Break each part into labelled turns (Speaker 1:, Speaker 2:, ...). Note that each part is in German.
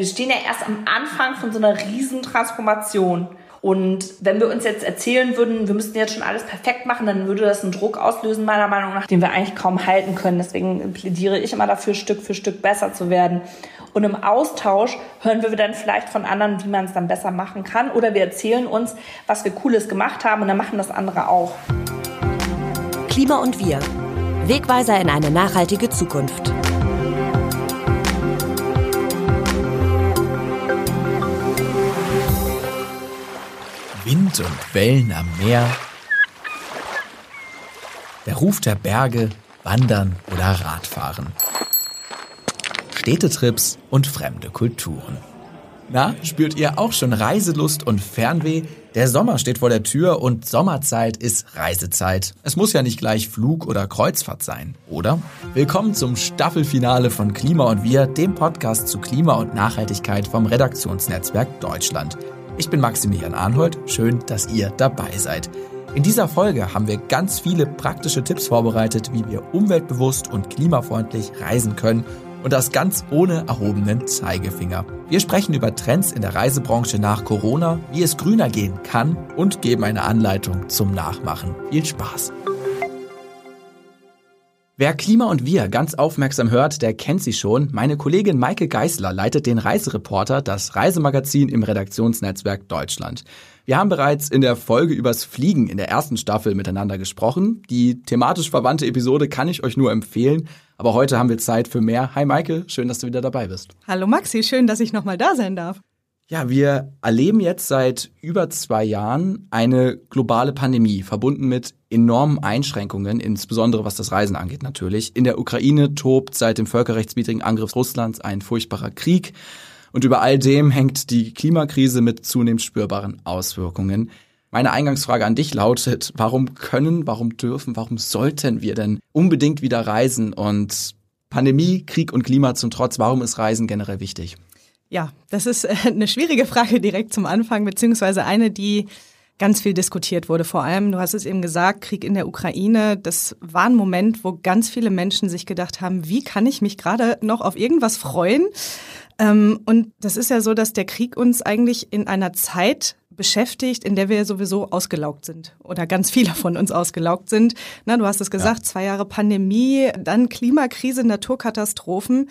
Speaker 1: Wir stehen ja erst am Anfang von so einer riesen Transformation. Und wenn wir uns jetzt erzählen würden, wir müssten jetzt schon alles perfekt machen, dann würde das einen Druck auslösen, meiner Meinung nach, den wir eigentlich kaum halten können. Deswegen plädiere ich immer dafür, Stück für Stück besser zu werden. Und im Austausch hören wir dann vielleicht von anderen, wie man es dann besser machen kann. Oder wir erzählen uns, was wir Cooles gemacht haben und dann machen das andere auch.
Speaker 2: Klima und wir. Wegweiser in eine nachhaltige Zukunft.
Speaker 3: Wind und Wellen am Meer, der Ruf der Berge, Wandern oder Radfahren. Städtetrips und fremde Kulturen. Na, spürt ihr auch schon Reiselust und Fernweh? Der Sommer steht vor der Tür und Sommerzeit ist Reisezeit. Es muss ja nicht gleich Flug oder Kreuzfahrt sein, oder? Willkommen zum Staffelfinale von Klima und Wir, dem Podcast zu Klima und Nachhaltigkeit vom Redaktionsnetzwerk Deutschland. Ich bin Maximilian Arnhold. Schön, dass ihr dabei seid. In dieser Folge haben wir ganz viele praktische Tipps vorbereitet, wie wir umweltbewusst und klimafreundlich reisen können und das ganz ohne erhobenen Zeigefinger. Wir sprechen über Trends in der Reisebranche nach Corona, wie es grüner gehen kann und geben eine Anleitung zum Nachmachen. Viel Spaß! Wer Klima und Wir ganz aufmerksam hört, der kennt sie schon. Meine Kollegin Maike Geisler leitet den Reisereporter, das Reisemagazin im Redaktionsnetzwerk Deutschland. Wir haben bereits in der Folge übers Fliegen in der ersten Staffel miteinander gesprochen. Die thematisch verwandte Episode kann ich euch nur empfehlen. Aber heute haben wir Zeit für mehr. Hi Maike, schön, dass du wieder dabei bist.
Speaker 4: Hallo Maxi, schön, dass ich nochmal da sein darf.
Speaker 3: Ja, wir erleben jetzt seit über zwei Jahren eine globale Pandemie, verbunden mit enormen Einschränkungen, insbesondere was das Reisen angeht natürlich. In der Ukraine tobt seit dem völkerrechtswidrigen Angriff Russlands ein furchtbarer Krieg. Und über all dem hängt die Klimakrise mit zunehmend spürbaren Auswirkungen. Meine Eingangsfrage an dich lautet, warum können, warum dürfen, warum sollten wir denn unbedingt wieder reisen? Und Pandemie, Krieg und Klima zum Trotz, warum ist Reisen generell wichtig?
Speaker 4: Ja, das ist äh, eine schwierige Frage direkt zum Anfang, beziehungsweise eine, die ganz viel diskutiert wurde. Vor allem, du hast es eben gesagt, Krieg in der Ukraine. Das war ein Moment, wo ganz viele Menschen sich gedacht haben, wie kann ich mich gerade noch auf irgendwas freuen? Ähm, und das ist ja so, dass der Krieg uns eigentlich in einer Zeit beschäftigt, in der wir sowieso ausgelaugt sind oder ganz viele von uns ausgelaugt sind. Na, du hast es gesagt, ja. zwei Jahre Pandemie, dann Klimakrise, Naturkatastrophen.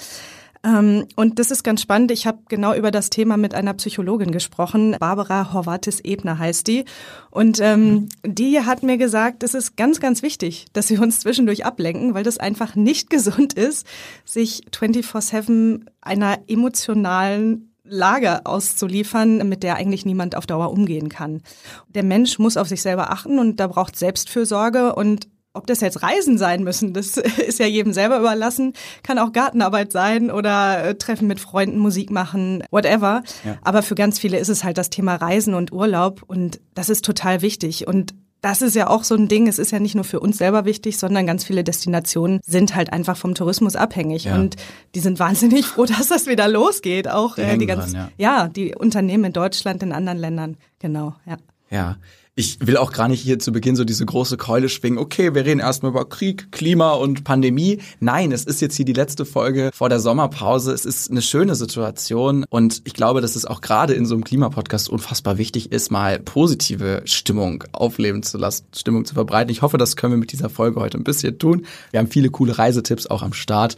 Speaker 4: Ähm, und das ist ganz spannend. Ich habe genau über das Thema mit einer Psychologin gesprochen. Barbara Horvatis-Ebner heißt die. Und ähm, die hat mir gesagt, es ist ganz, ganz wichtig, dass wir uns zwischendurch ablenken, weil das einfach nicht gesund ist, sich 24-7 einer emotionalen Lage auszuliefern, mit der eigentlich niemand auf Dauer umgehen kann. Der Mensch muss auf sich selber achten und da braucht Selbstfürsorge und ob das jetzt Reisen sein müssen, das ist ja jedem selber überlassen. Kann auch Gartenarbeit sein oder äh, Treffen mit Freunden, Musik machen, whatever. Ja. Aber für ganz viele ist es halt das Thema Reisen und Urlaub und das ist total wichtig. Und das ist ja auch so ein Ding. Es ist ja nicht nur für uns selber wichtig, sondern ganz viele Destinationen sind halt einfach vom Tourismus abhängig. Ja. Und die sind wahnsinnig froh, dass das wieder losgeht. Auch die, äh, die ganzen, ja. ja, die Unternehmen in Deutschland, in anderen Ländern. Genau, ja.
Speaker 3: Ja, ich will auch gar nicht hier zu Beginn so diese große Keule schwingen. Okay, wir reden erstmal über Krieg, Klima und Pandemie. Nein, es ist jetzt hier die letzte Folge vor der Sommerpause. Es ist eine schöne Situation und ich glaube, dass es auch gerade in so einem Klimapodcast unfassbar wichtig ist, mal positive Stimmung aufleben zu lassen, Stimmung zu verbreiten. Ich hoffe, das können wir mit dieser Folge heute ein bisschen tun. Wir haben viele coole Reisetipps auch am Start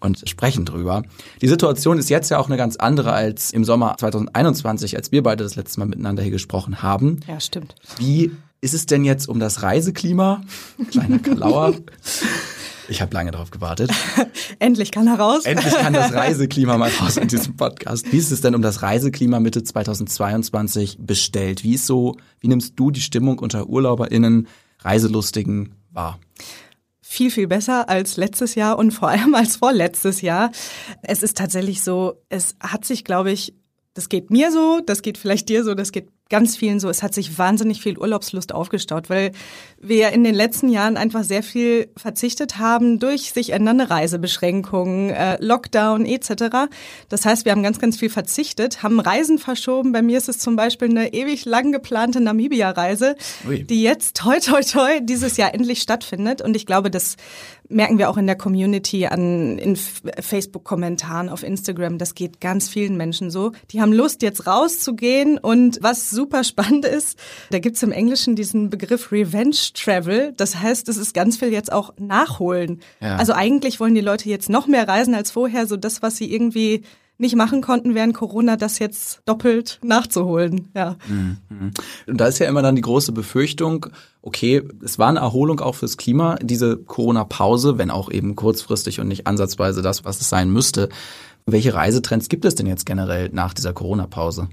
Speaker 3: und sprechen drüber. Die Situation ist jetzt ja auch eine ganz andere als im Sommer 2021, als wir beide das letzte Mal miteinander hier gesprochen haben.
Speaker 4: Ja, stimmt.
Speaker 3: Wie ist es denn jetzt um das Reiseklima? Kleiner Kalauer. Ich habe lange darauf gewartet.
Speaker 4: Endlich kann er raus.
Speaker 3: Endlich kann das Reiseklima mal raus in diesem Podcast. Wie ist es denn um das Reiseklima Mitte 2022 bestellt? Wie ist so, wie nimmst du die Stimmung unter UrlauberInnen, Reiselustigen wahr?
Speaker 4: Viel, viel besser als letztes Jahr und vor allem als vorletztes Jahr. Es ist tatsächlich so, es hat sich, glaube ich, das geht mir so, das geht vielleicht dir so, das geht ganz vielen so, es hat sich wahnsinnig viel Urlaubslust aufgestaut, weil wir in den letzten Jahren einfach sehr viel verzichtet haben durch sich ändernde Reisebeschränkungen, äh, Lockdown etc. Das heißt, wir haben ganz, ganz viel verzichtet, haben Reisen verschoben. Bei mir ist es zum Beispiel eine ewig lang geplante Namibia-Reise, die jetzt toi toi toi dieses Jahr endlich stattfindet. Und ich glaube, das merken wir auch in der Community an in Facebook-Kommentaren auf Instagram. Das geht ganz vielen Menschen so. Die haben Lust, jetzt rauszugehen. Und was super spannend ist, da gibt's im Englischen diesen Begriff Revenge Travel. Das heißt, es ist ganz viel jetzt auch nachholen. Ja. Also eigentlich wollen die Leute jetzt noch mehr reisen als vorher. So das, was sie irgendwie nicht machen konnten während Corona, das jetzt doppelt nachzuholen. Ja.
Speaker 3: Mhm. Und da ist ja immer dann die große Befürchtung, okay, es war eine Erholung auch fürs Klima, diese Corona-Pause, wenn auch eben kurzfristig und nicht ansatzweise das, was es sein müsste. Welche Reisetrends gibt es denn jetzt generell nach dieser Corona-Pause?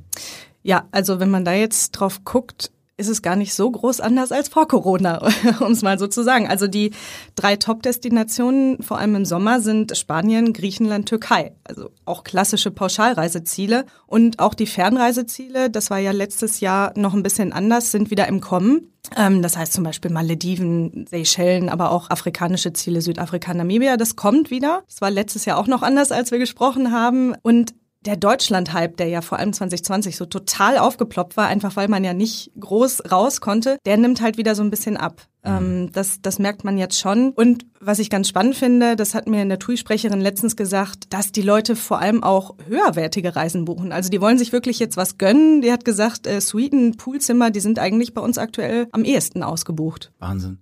Speaker 4: Ja, also wenn man da jetzt drauf guckt, ist es gar nicht so groß anders als vor Corona, um es mal so zu sagen. Also die drei Top-Destinationen, vor allem im Sommer, sind Spanien, Griechenland, Türkei. Also auch klassische Pauschalreiseziele. Und auch die Fernreiseziele, das war ja letztes Jahr noch ein bisschen anders, sind wieder im Kommen. Ähm, das heißt zum Beispiel Malediven, Seychellen, aber auch afrikanische Ziele, Südafrika, Namibia. Das kommt wieder. Das war letztes Jahr auch noch anders, als wir gesprochen haben. Und der Deutschland-Hype, der ja vor allem 2020 so total aufgeploppt war, einfach weil man ja nicht groß raus konnte, der nimmt halt wieder so ein bisschen ab. Mhm. Ähm, das, das merkt man jetzt schon. Und was ich ganz spannend finde, das hat mir eine TUI-Sprecherin letztens gesagt, dass die Leute vor allem auch höherwertige Reisen buchen. Also die wollen sich wirklich jetzt was gönnen. Die hat gesagt, äh, Suiten, Poolzimmer, die sind eigentlich bei uns aktuell am ehesten ausgebucht.
Speaker 3: Wahnsinn.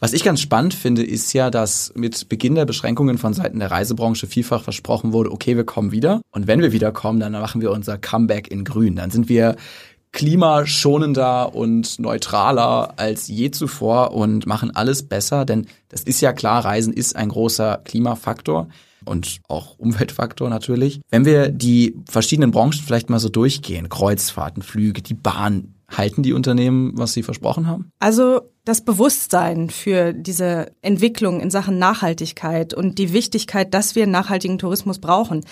Speaker 3: Was ich ganz spannend finde, ist ja, dass mit Beginn der Beschränkungen von Seiten der Reisebranche vielfach versprochen wurde, okay, wir kommen wieder. Und wenn wir wiederkommen, dann machen wir unser Comeback in Grün. Dann sind wir klimaschonender und neutraler als je zuvor und machen alles besser, denn das ist ja klar, Reisen ist ein großer Klimafaktor und auch Umweltfaktor natürlich. Wenn wir die verschiedenen Branchen vielleicht mal so durchgehen, Kreuzfahrten, Flüge, die Bahn, halten die Unternehmen, was sie versprochen haben?
Speaker 4: Also das Bewusstsein für diese Entwicklung in Sachen Nachhaltigkeit und die Wichtigkeit, dass wir nachhaltigen Tourismus brauchen,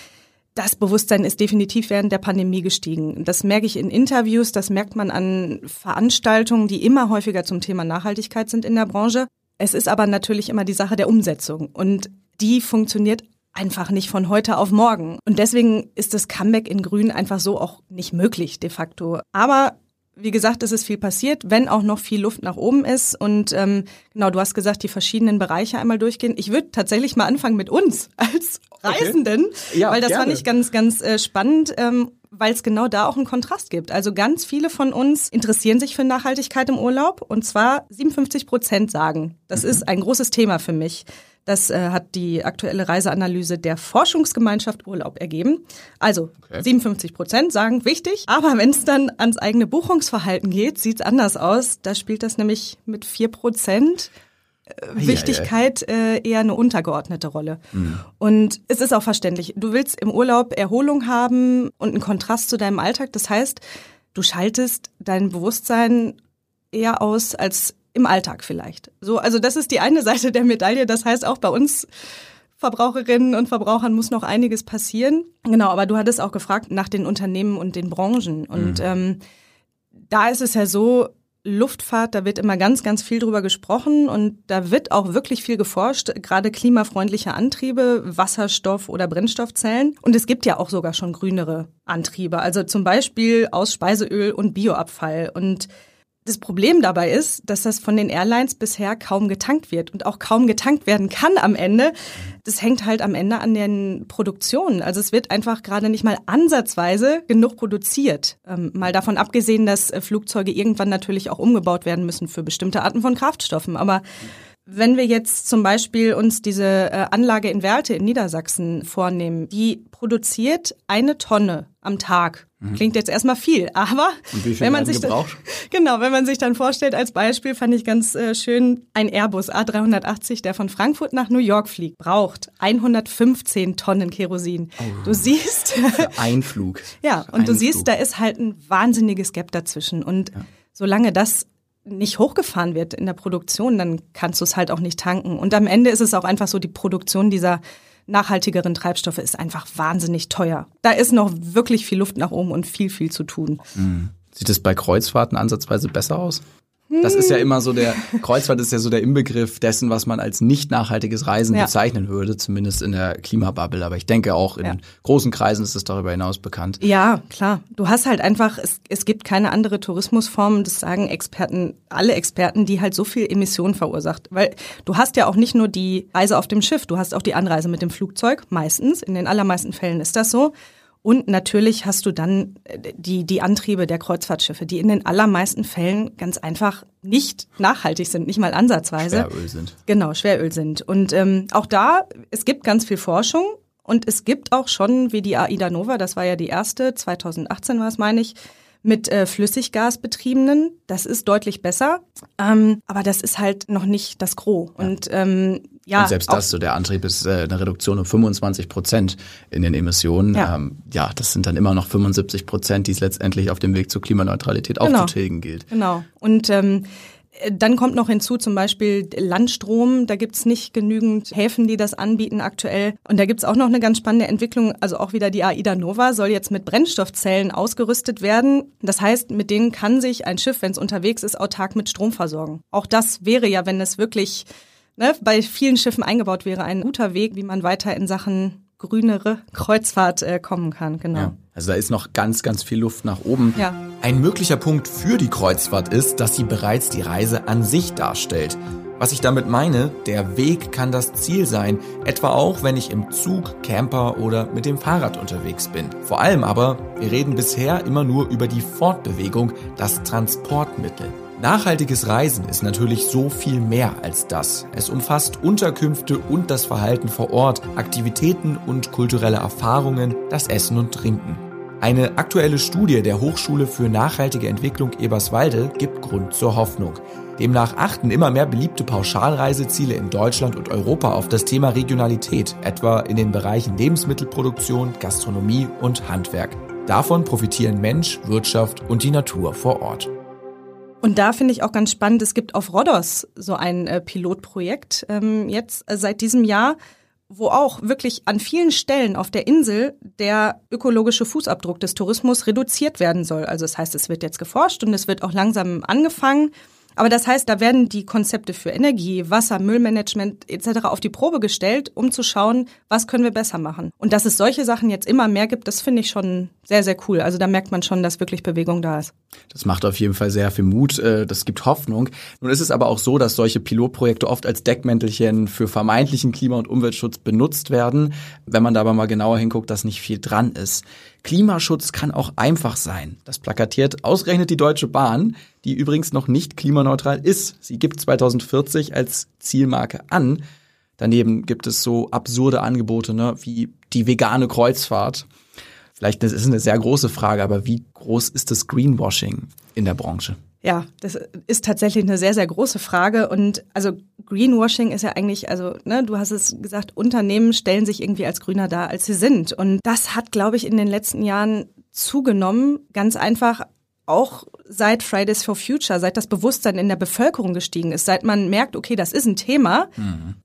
Speaker 4: das Bewusstsein ist definitiv während der Pandemie gestiegen. Das merke ich in Interviews, das merkt man an Veranstaltungen, die immer häufiger zum Thema Nachhaltigkeit sind in der Branche. Es ist aber natürlich immer die Sache der Umsetzung und die funktioniert einfach nicht von heute auf morgen. Und deswegen ist das Comeback in Grün einfach so auch nicht möglich de facto. Aber wie gesagt, es ist viel passiert, wenn auch noch viel Luft nach oben ist. Und ähm, genau, du hast gesagt, die verschiedenen Bereiche einmal durchgehen. Ich würde tatsächlich mal anfangen mit uns als Reisenden, okay. ja, weil das gerne. fand ich ganz, ganz äh, spannend. Ähm, weil es genau da auch einen Kontrast gibt. Also ganz viele von uns interessieren sich für Nachhaltigkeit im Urlaub und zwar 57 Prozent sagen, das mhm. ist ein großes Thema für mich. Das äh, hat die aktuelle Reiseanalyse der Forschungsgemeinschaft Urlaub ergeben. Also okay. 57 Prozent sagen wichtig, aber wenn es dann ans eigene Buchungsverhalten geht, sieht es anders aus. Da spielt das nämlich mit vier Prozent äh, Wichtigkeit äh, eher eine untergeordnete Rolle. Mhm. Und es ist auch verständlich. Du willst im Urlaub Erholung haben und einen Kontrast zu deinem Alltag. Das heißt, du schaltest dein Bewusstsein eher aus als im Alltag vielleicht. So, also das ist die eine Seite der Medaille. Das heißt, auch bei uns Verbraucherinnen und Verbrauchern muss noch einiges passieren. Genau, aber du hattest auch gefragt nach den Unternehmen und den Branchen. Und mhm. ähm, da ist es ja so, Luftfahrt, da wird immer ganz, ganz viel drüber gesprochen und da wird auch wirklich viel geforscht, gerade klimafreundliche Antriebe, Wasserstoff oder Brennstoffzellen. Und es gibt ja auch sogar schon grünere Antriebe, also zum Beispiel aus Speiseöl und Bioabfall. Und das Problem dabei ist, dass das von den Airlines bisher kaum getankt wird und auch kaum getankt werden kann am Ende. Das hängt halt am Ende an den Produktionen. Also es wird einfach gerade nicht mal ansatzweise genug produziert. Ähm, mal davon abgesehen, dass äh, Flugzeuge irgendwann natürlich auch umgebaut werden müssen für bestimmte Arten von Kraftstoffen. Aber wenn wir jetzt zum Beispiel uns diese äh, Anlage in Werte in Niedersachsen vornehmen, die produziert eine Tonne am Tag. Mhm. Klingt jetzt erstmal viel, aber wenn man sich dann, genau, wenn man sich dann vorstellt als Beispiel, fand ich ganz äh, schön ein Airbus A380, der von Frankfurt nach New York fliegt, braucht 115 Tonnen Kerosin. Oh, du siehst
Speaker 3: für einen Flug.
Speaker 4: ja, und du siehst, Flug. da ist halt ein wahnsinniges Gap dazwischen und ja. solange das nicht hochgefahren wird in der Produktion, dann kannst du es halt auch nicht tanken. Und am Ende ist es auch einfach so, die Produktion dieser nachhaltigeren Treibstoffe ist einfach wahnsinnig teuer. Da ist noch wirklich viel Luft nach oben und viel, viel zu tun.
Speaker 3: Mhm. Sieht es bei Kreuzfahrten ansatzweise besser aus? Das ist ja immer so der, Kreuzfahrt ist ja so der Inbegriff dessen, was man als nicht nachhaltiges Reisen
Speaker 4: Ja.
Speaker 3: bezeichnen würde, zumindest in der Klimabubble. Aber ich denke auch in
Speaker 4: Ja.
Speaker 3: großen Kreisen ist es darüber hinaus bekannt.
Speaker 4: Ja, klar. Du hast halt einfach, es, es gibt keine andere Tourismusform, das sagen Experten, alle Experten, die halt so viel Emissionen verursacht. Weil du hast ja auch nicht nur die Reise auf dem Schiff, du hast auch die Anreise mit dem Flugzeug, meistens, in den allermeisten Fällen ist das so. Und natürlich hast du dann äh, die, die Antriebe der Kreuzfahrtschiffe, die in den allermeisten Fällen ganz einfach nicht nachhaltig sind, nicht mal ansatzweise.
Speaker 3: Schweröl sind.
Speaker 4: Genau, Schweröl sind. Und ähm, auch da, es gibt ganz viel Forschung und es gibt auch schon, wie die AIDA Nova, das war ja die erste, 2018 war es, meine ich, mit äh, Flüssiggasbetriebenen. Das ist deutlich besser, ähm, aber das ist halt noch nicht das Gros. Und ähm, ja,
Speaker 3: und selbst das, so der Antrieb ist äh, eine Reduktion um 25 Prozent in den Emissionen.
Speaker 4: Ja.
Speaker 3: Ähm, ja, das sind dann immer noch 75 Prozent, die es letztendlich auf dem Weg zur Klimaneutralität
Speaker 4: Genau.
Speaker 3: aufzutilgen gilt.
Speaker 4: Genau. Und ähm, dann kommt noch hinzu zum Beispiel Landstrom. Da gibt's nicht genügend Häfen, die das anbieten aktuell. Und da gibt's auch noch eine ganz spannende Entwicklung. Also auch wieder die AIDA Nova soll jetzt mit Brennstoffzellen ausgerüstet werden. Das heißt, mit denen kann sich ein Schiff, wenn es unterwegs ist, autark mit Strom versorgen. Auch das wäre ja, wenn es wirklich ne, bei vielen Schiffen eingebaut wäre, ein guter Weg, wie man weiter in Sachen grünere Kreuzfahrt äh, kommen kann. Genau.
Speaker 3: Ja. Also da ist noch ganz, ganz viel Luft nach oben.
Speaker 4: Ja.
Speaker 3: Ein möglicher Punkt für die Kreuzfahrt ist, dass sie bereits die Reise an sich darstellt. Was ich damit meine, der Weg kann das Ziel sein, etwa auch, wenn ich im Zug, Camper oder mit dem Fahrrad unterwegs bin. Vor allem aber, wir reden bisher immer nur über die Fortbewegung, das Transportmittel. Nachhaltiges Reisen ist natürlich so viel mehr als das. Es umfasst Unterkünfte und das Verhalten vor Ort, Aktivitäten und kulturelle Erfahrungen, das Essen und Trinken. Eine aktuelle Studie der Hochschule für nachhaltige Entwicklung Eberswalde gibt Grund zur Hoffnung. Demnach achten immer mehr beliebte Pauschalreiseziele in Deutschland und Europa auf das Thema Regionalität, etwa in den Bereichen Lebensmittelproduktion, Gastronomie und Handwerk. Davon profitieren Mensch, Wirtschaft und die Natur vor Ort.
Speaker 4: Und da finde ich auch ganz spannend, es gibt auf Rhodos so ein äh, Pilotprojekt ähm, jetzt äh, seit diesem Jahr, wo auch wirklich an vielen Stellen auf der Insel der ökologische Fußabdruck des Tourismus reduziert werden soll. Also das heißt, es wird jetzt geforscht und es wird auch langsam angefangen. Aber das heißt, da werden die Konzepte für Energie, Wasser, Müllmanagement etc. auf die Probe gestellt, um zu schauen, was können wir besser machen. Und dass es solche Sachen jetzt immer mehr gibt, das finde ich schon sehr, sehr cool. Also da merkt man schon, dass wirklich Bewegung da ist.
Speaker 3: Das macht auf jeden Fall sehr viel Mut, äh, das gibt Hoffnung. Nun ist es aber auch so, dass solche Pilotprojekte oft als Deckmäntelchen für vermeintlichen Klima- und Umweltschutz benutzt werden, wenn man da aber mal genauer hinguckt, dass nicht viel dran ist. Klimaschutz kann auch einfach sein. Das plakatiert ausgerechnet die Deutsche Bahn, die übrigens noch nicht klimaneutral ist. Sie gibt 2040 als Zielmarke an. Daneben gibt es so absurde Angebote, ne, wie die vegane Kreuzfahrt. Vielleicht das ist eine sehr große Frage, aber wie groß ist das Greenwashing in der Branche?
Speaker 4: Ja, das ist tatsächlich eine sehr, sehr große Frage. Und also Greenwashing ist ja eigentlich, also ne, du hast es gesagt, Unternehmen stellen sich irgendwie als grüner dar, als sie sind. Und das hat, glaube ich, in den letzten Jahren zugenommen. Ganz einfach auch seit Fridays for Future, seit das Bewusstsein in der Bevölkerung gestiegen ist, seit man merkt, okay, das ist ein Thema,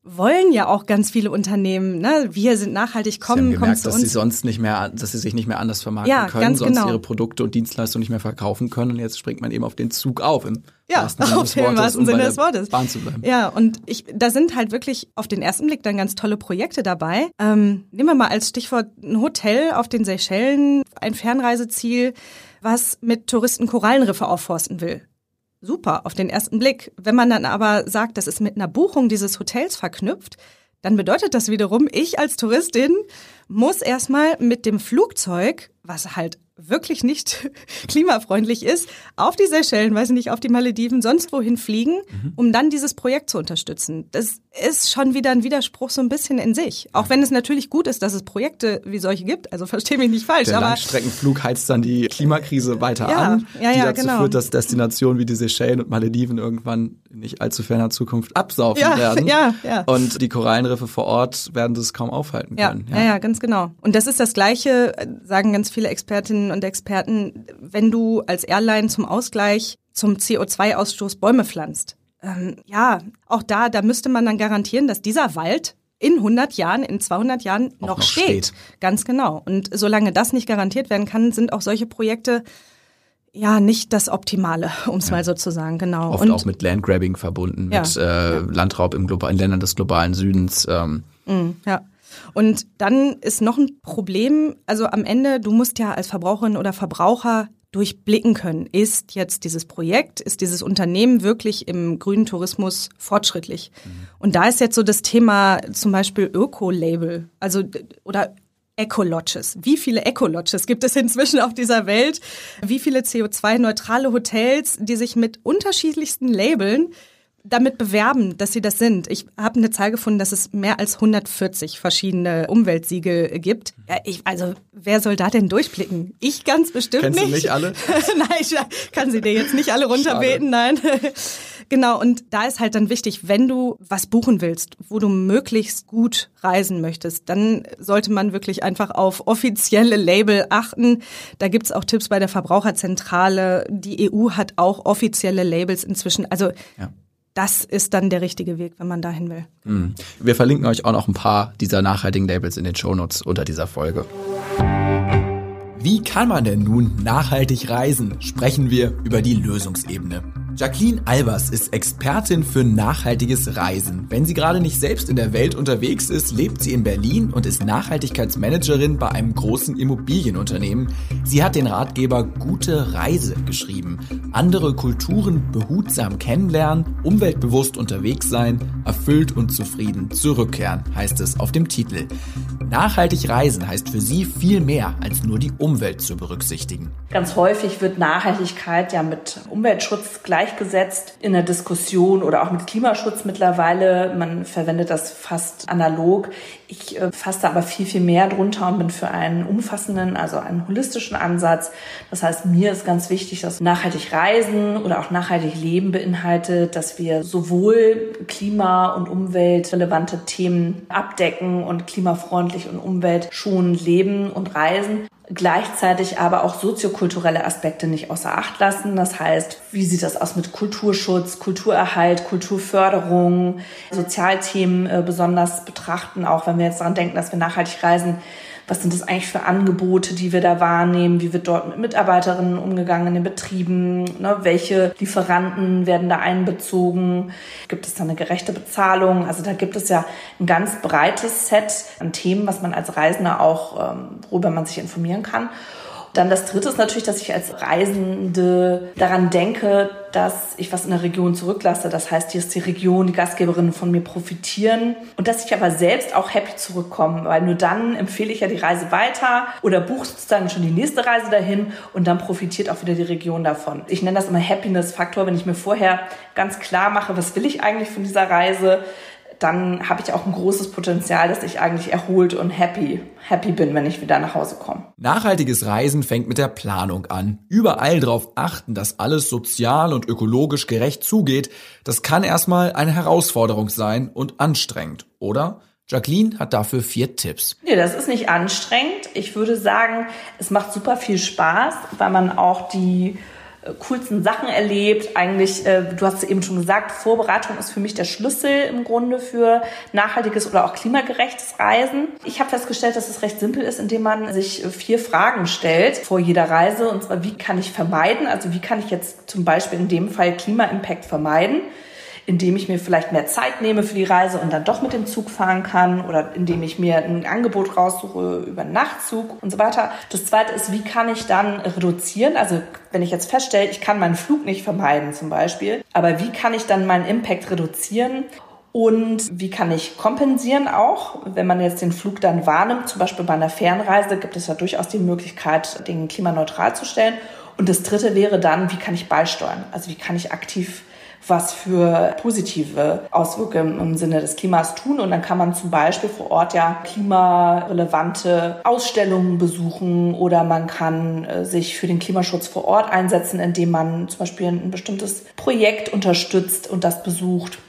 Speaker 4: wollen ja auch ganz viele Unternehmen, ne, wir sind nachhaltig,
Speaker 3: Sie
Speaker 4: kommen,
Speaker 3: haben
Speaker 4: kommen
Speaker 3: gemerkt, dass sie
Speaker 4: uns.
Speaker 3: sonst nicht mehr, dass sie sich nicht mehr anders vermarkten
Speaker 4: Ja,
Speaker 3: können, sonst
Speaker 4: genau.
Speaker 3: ihre Produkte und Dienstleistungen nicht mehr verkaufen können. Und jetzt springt man eben auf den Zug auf, im
Speaker 4: Ja, auf
Speaker 3: Wortes,
Speaker 4: wahrsten Sinne des Wortes.
Speaker 3: Bahn zu bleiben.
Speaker 4: Ja, und ich, da sind halt wirklich auf den ersten Blick dann ganz tolle Projekte dabei. Ähm, nehmen wir mal als Stichwort ein Hotel auf den Seychellen, ein Fernreiseziel, was mit Touristen Korallenriffe aufforsten will. Super, auf den ersten Blick. Wenn man dann aber sagt, das ist mit einer Buchung dieses Hotels verknüpft, dann bedeutet das wiederum, ich als Touristin muss erstmal mit dem Flugzeug, was halt wirklich nicht klimafreundlich ist, auf die Seychellen, weiß ich nicht, auf die Malediven, sonst wohin fliegen,
Speaker 3: Mhm.
Speaker 4: um dann dieses Projekt zu unterstützen. Das ist schon wieder ein Widerspruch so ein bisschen in sich. Auch wenn es natürlich gut ist, dass es Projekte wie solche gibt, also verstehe mich nicht falsch,
Speaker 3: Der
Speaker 4: aber
Speaker 3: Langstreckenflug heizt dann die Klimakrise weiter
Speaker 4: Ja,
Speaker 3: an,
Speaker 4: ja,
Speaker 3: die
Speaker 4: ja,
Speaker 3: dazu
Speaker 4: genau.
Speaker 3: führt, dass Destinationen wie die Seychellen und Malediven irgendwann in nicht allzu ferner Zukunft absaufen werden.
Speaker 4: ja, ja.
Speaker 3: Und die Korallenriffe vor Ort werden das kaum aufhalten
Speaker 4: Ja,
Speaker 3: können.
Speaker 4: ja, ja, ganz genau. Und das ist das Gleiche, äh, sagen ganz viele Expertinnen und Experten, wenn du als Airline zum Ausgleich zum CO2-Ausstoß Bäume pflanzt. Ähm, ja, auch da, da müsste man dann garantieren, dass dieser Wald in 100 Jahren, in 200 Jahren noch,
Speaker 3: noch
Speaker 4: steht.
Speaker 3: steht.
Speaker 4: Ganz genau. Und solange das nicht garantiert werden kann, sind auch solche Projekte ja, nicht das Optimale, um es ja. mal so zu sagen, genau.
Speaker 3: Oft und, auch mit Landgrabbing verbunden, ja, mit äh, Landraub im Global in Ländern des globalen Südens. Ähm.
Speaker 4: Mm, ja. Und dann ist noch ein Problem, also am Ende, du musst ja als Verbraucherin oder Verbraucher durchblicken können. Ist jetzt dieses Projekt, ist dieses Unternehmen wirklich im grünen Tourismus fortschrittlich? Mhm. Und da ist jetzt so das Thema zum Beispiel Öko-Label, also oder Eco-Lodges. Wie viele Eco-Lodges gibt es inzwischen auf dieser Welt? Wie viele CO2-neutrale Hotels, die sich mit unterschiedlichsten Labeln damit bewerben, dass sie das sind. Ich habe eine Zahl gefunden, dass es mehr als 140 verschiedene Umweltsiegel gibt. Ich, also wer soll da denn durchblicken? Ich ganz bestimmt
Speaker 3: Kennst
Speaker 4: nicht.
Speaker 3: Du nicht alle?
Speaker 4: nein, ich kann sie dir jetzt nicht alle runterbeten, nein. genau, und da ist halt dann wichtig, wenn du was buchen willst, wo du möglichst gut reisen möchtest, dann sollte man wirklich einfach auf offizielle Label achten. Da gibt's auch Tipps bei der Verbraucherzentrale. Die EU hat auch offizielle Labels inzwischen. Also ja das ist dann der richtige Weg, wenn man dahin will.
Speaker 3: Mhm. Wir verlinken euch auch noch ein paar dieser nachhaltigen Labels in den Shownotes unter dieser Folge. Wie kann man denn nun nachhaltig reisen? Sprechen wir über die Lösungsebene. Jacqueline Albers ist Expertin für nachhaltiges Reisen. Wenn sie gerade nicht selbst in der Welt unterwegs ist, lebt sie in Berlin und ist Nachhaltigkeitsmanagerin bei einem großen Immobilienunternehmen. Sie hat den Ratgeber Gute Reise geschrieben. Andere Kulturen behutsam kennenlernen, umweltbewusst unterwegs sein, erfüllt und zufrieden zurückkehren, heißt es auf dem Titel. Nachhaltig reisen heißt für sie viel mehr als nur die Umwelt zu berücksichtigen.
Speaker 1: Ganz häufig wird Nachhaltigkeit ja mit Umweltschutz gleich gleichgesetzt in der Diskussion oder auch mit Klimaschutz mittlerweile. Man verwendet das fast analog. Ich äh, fasse aber viel, viel mehr drunter und bin für einen umfassenden, also einen holistischen Ansatz. Das heißt, mir ist ganz wichtig, dass nachhaltig Reisen oder auch nachhaltig Leben beinhaltet, dass wir sowohl klima- und umweltrelevante Themen abdecken und klimafreundlich und umweltschonend leben und reisen, gleichzeitig aber auch soziokulturelle Aspekte nicht außer Acht lassen. Das heißt, wie sieht das aus mit Kulturschutz, Kulturerhalt, Kulturförderung, Sozialthemen äh, besonders betrachten, auch wenn wir jetzt daran denken, dass wir nachhaltig reisen, was sind das eigentlich für Angebote, die wir da wahrnehmen, wie wird dort mit Mitarbeiterinnen umgegangen in den Betrieben, ne? welche Lieferanten werden da einbezogen, gibt es da eine gerechte Bezahlung, also da gibt es ja ein ganz breites Set an Themen, was man als Reisender auch, ähm, worüber man sich informieren kann. Dann das Dritte ist natürlich, dass ich als Reisende daran denke, dass ich was in der Region zurücklasse. Das heißt, hier ist die Region, die Gastgeberinnen von mir profitieren und dass ich aber selbst auch happy zurückkomme, weil nur dann empfehle ich ja die Reise weiter oder buche sozusagen schon die nächste Reise dahin und dann profitiert auch wieder die Region davon. Ich nenne das immer Happiness-Faktor, wenn ich mir vorher ganz klar mache, was will ich eigentlich von dieser Reise, dann habe ich auch ein großes Potenzial, dass ich eigentlich erholt und happy, happy bin, wenn ich wieder nach Hause komme.
Speaker 3: Nachhaltiges Reisen fängt mit der Planung an. Überall darauf achten, dass alles sozial und ökologisch gerecht zugeht. Das kann erstmal eine Herausforderung sein und anstrengend, oder? Jacqueline hat dafür vier Tipps.
Speaker 1: Nee, das ist nicht anstrengend. Ich würde sagen, es macht super viel Spaß, weil man auch die coolsten Sachen erlebt. Eigentlich, äh, du hast es eben schon gesagt, Vorbereitung ist für mich der Schlüssel im Grunde für nachhaltiges oder auch klimagerechtes Reisen. Ich habe festgestellt, dass es recht simpel ist, indem man sich vier Fragen stellt vor jeder Reise. Und zwar, wie kann ich vermeiden? Also wie kann ich jetzt zum Beispiel in dem Fall Klima-Impact vermeiden? Indem ich mir vielleicht mehr Zeit nehme für die Reise und dann doch mit dem Zug fahren kann oder indem ich mir ein Angebot raussuche über Nachtzug und so weiter. Das zweite ist, wie kann ich dann reduzieren? Also wenn ich jetzt feststelle, ich kann meinen Flug nicht vermeiden zum Beispiel, aber wie kann ich dann meinen Impact reduzieren? Und wie kann ich kompensieren auch, wenn man jetzt den Flug dann wahrnimmt, zum Beispiel bei einer Fernreise gibt es ja durchaus die Möglichkeit, den klimaneutral zu stellen. Und das dritte wäre dann, wie kann ich beisteuern? Also wie kann ich aktiv was für positive Auswirkungen im Sinne des Klimas tun. Und dann kann man zum Beispiel vor Ort ja klimarelevante Ausstellungen besuchen oder man kann äh, sich für den Klimaschutz vor Ort einsetzen, indem man zum Beispiel ein bestimmtes Projekt unterstützt und das besucht.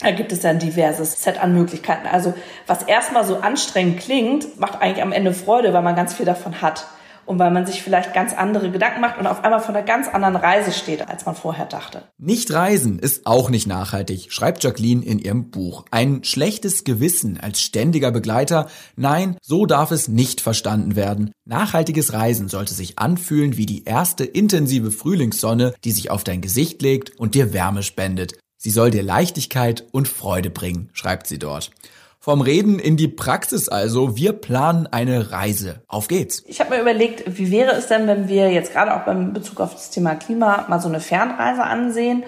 Speaker 1: Da gibt es ja ein diverses Set an Möglichkeiten. Also was erstmal so anstrengend klingt, macht eigentlich am Ende Freude, weil man ganz viel davon hat. Und weil man sich vielleicht ganz andere Gedanken macht und auf einmal von einer ganz anderen Reise steht, als man vorher dachte.
Speaker 3: Nicht reisen ist auch nicht nachhaltig, schreibt Jacqueline in ihrem Buch. Ein schlechtes Gewissen als ständiger Begleiter, nein, so darf es nicht verstanden werden. Nachhaltiges Reisen sollte sich anfühlen wie die erste intensive Frühlingssonne, die sich auf dein Gesicht legt und dir Wärme spendet. Sie soll dir Leichtigkeit und Freude bringen, schreibt sie dort. Vom Reden in die Praxis also. Wir planen eine Reise. Auf geht's.
Speaker 1: Ich habe mir überlegt, wie wäre es denn, wenn wir jetzt gerade auch beim Bezug auf das Thema Klima mal so eine Fernreise ansehen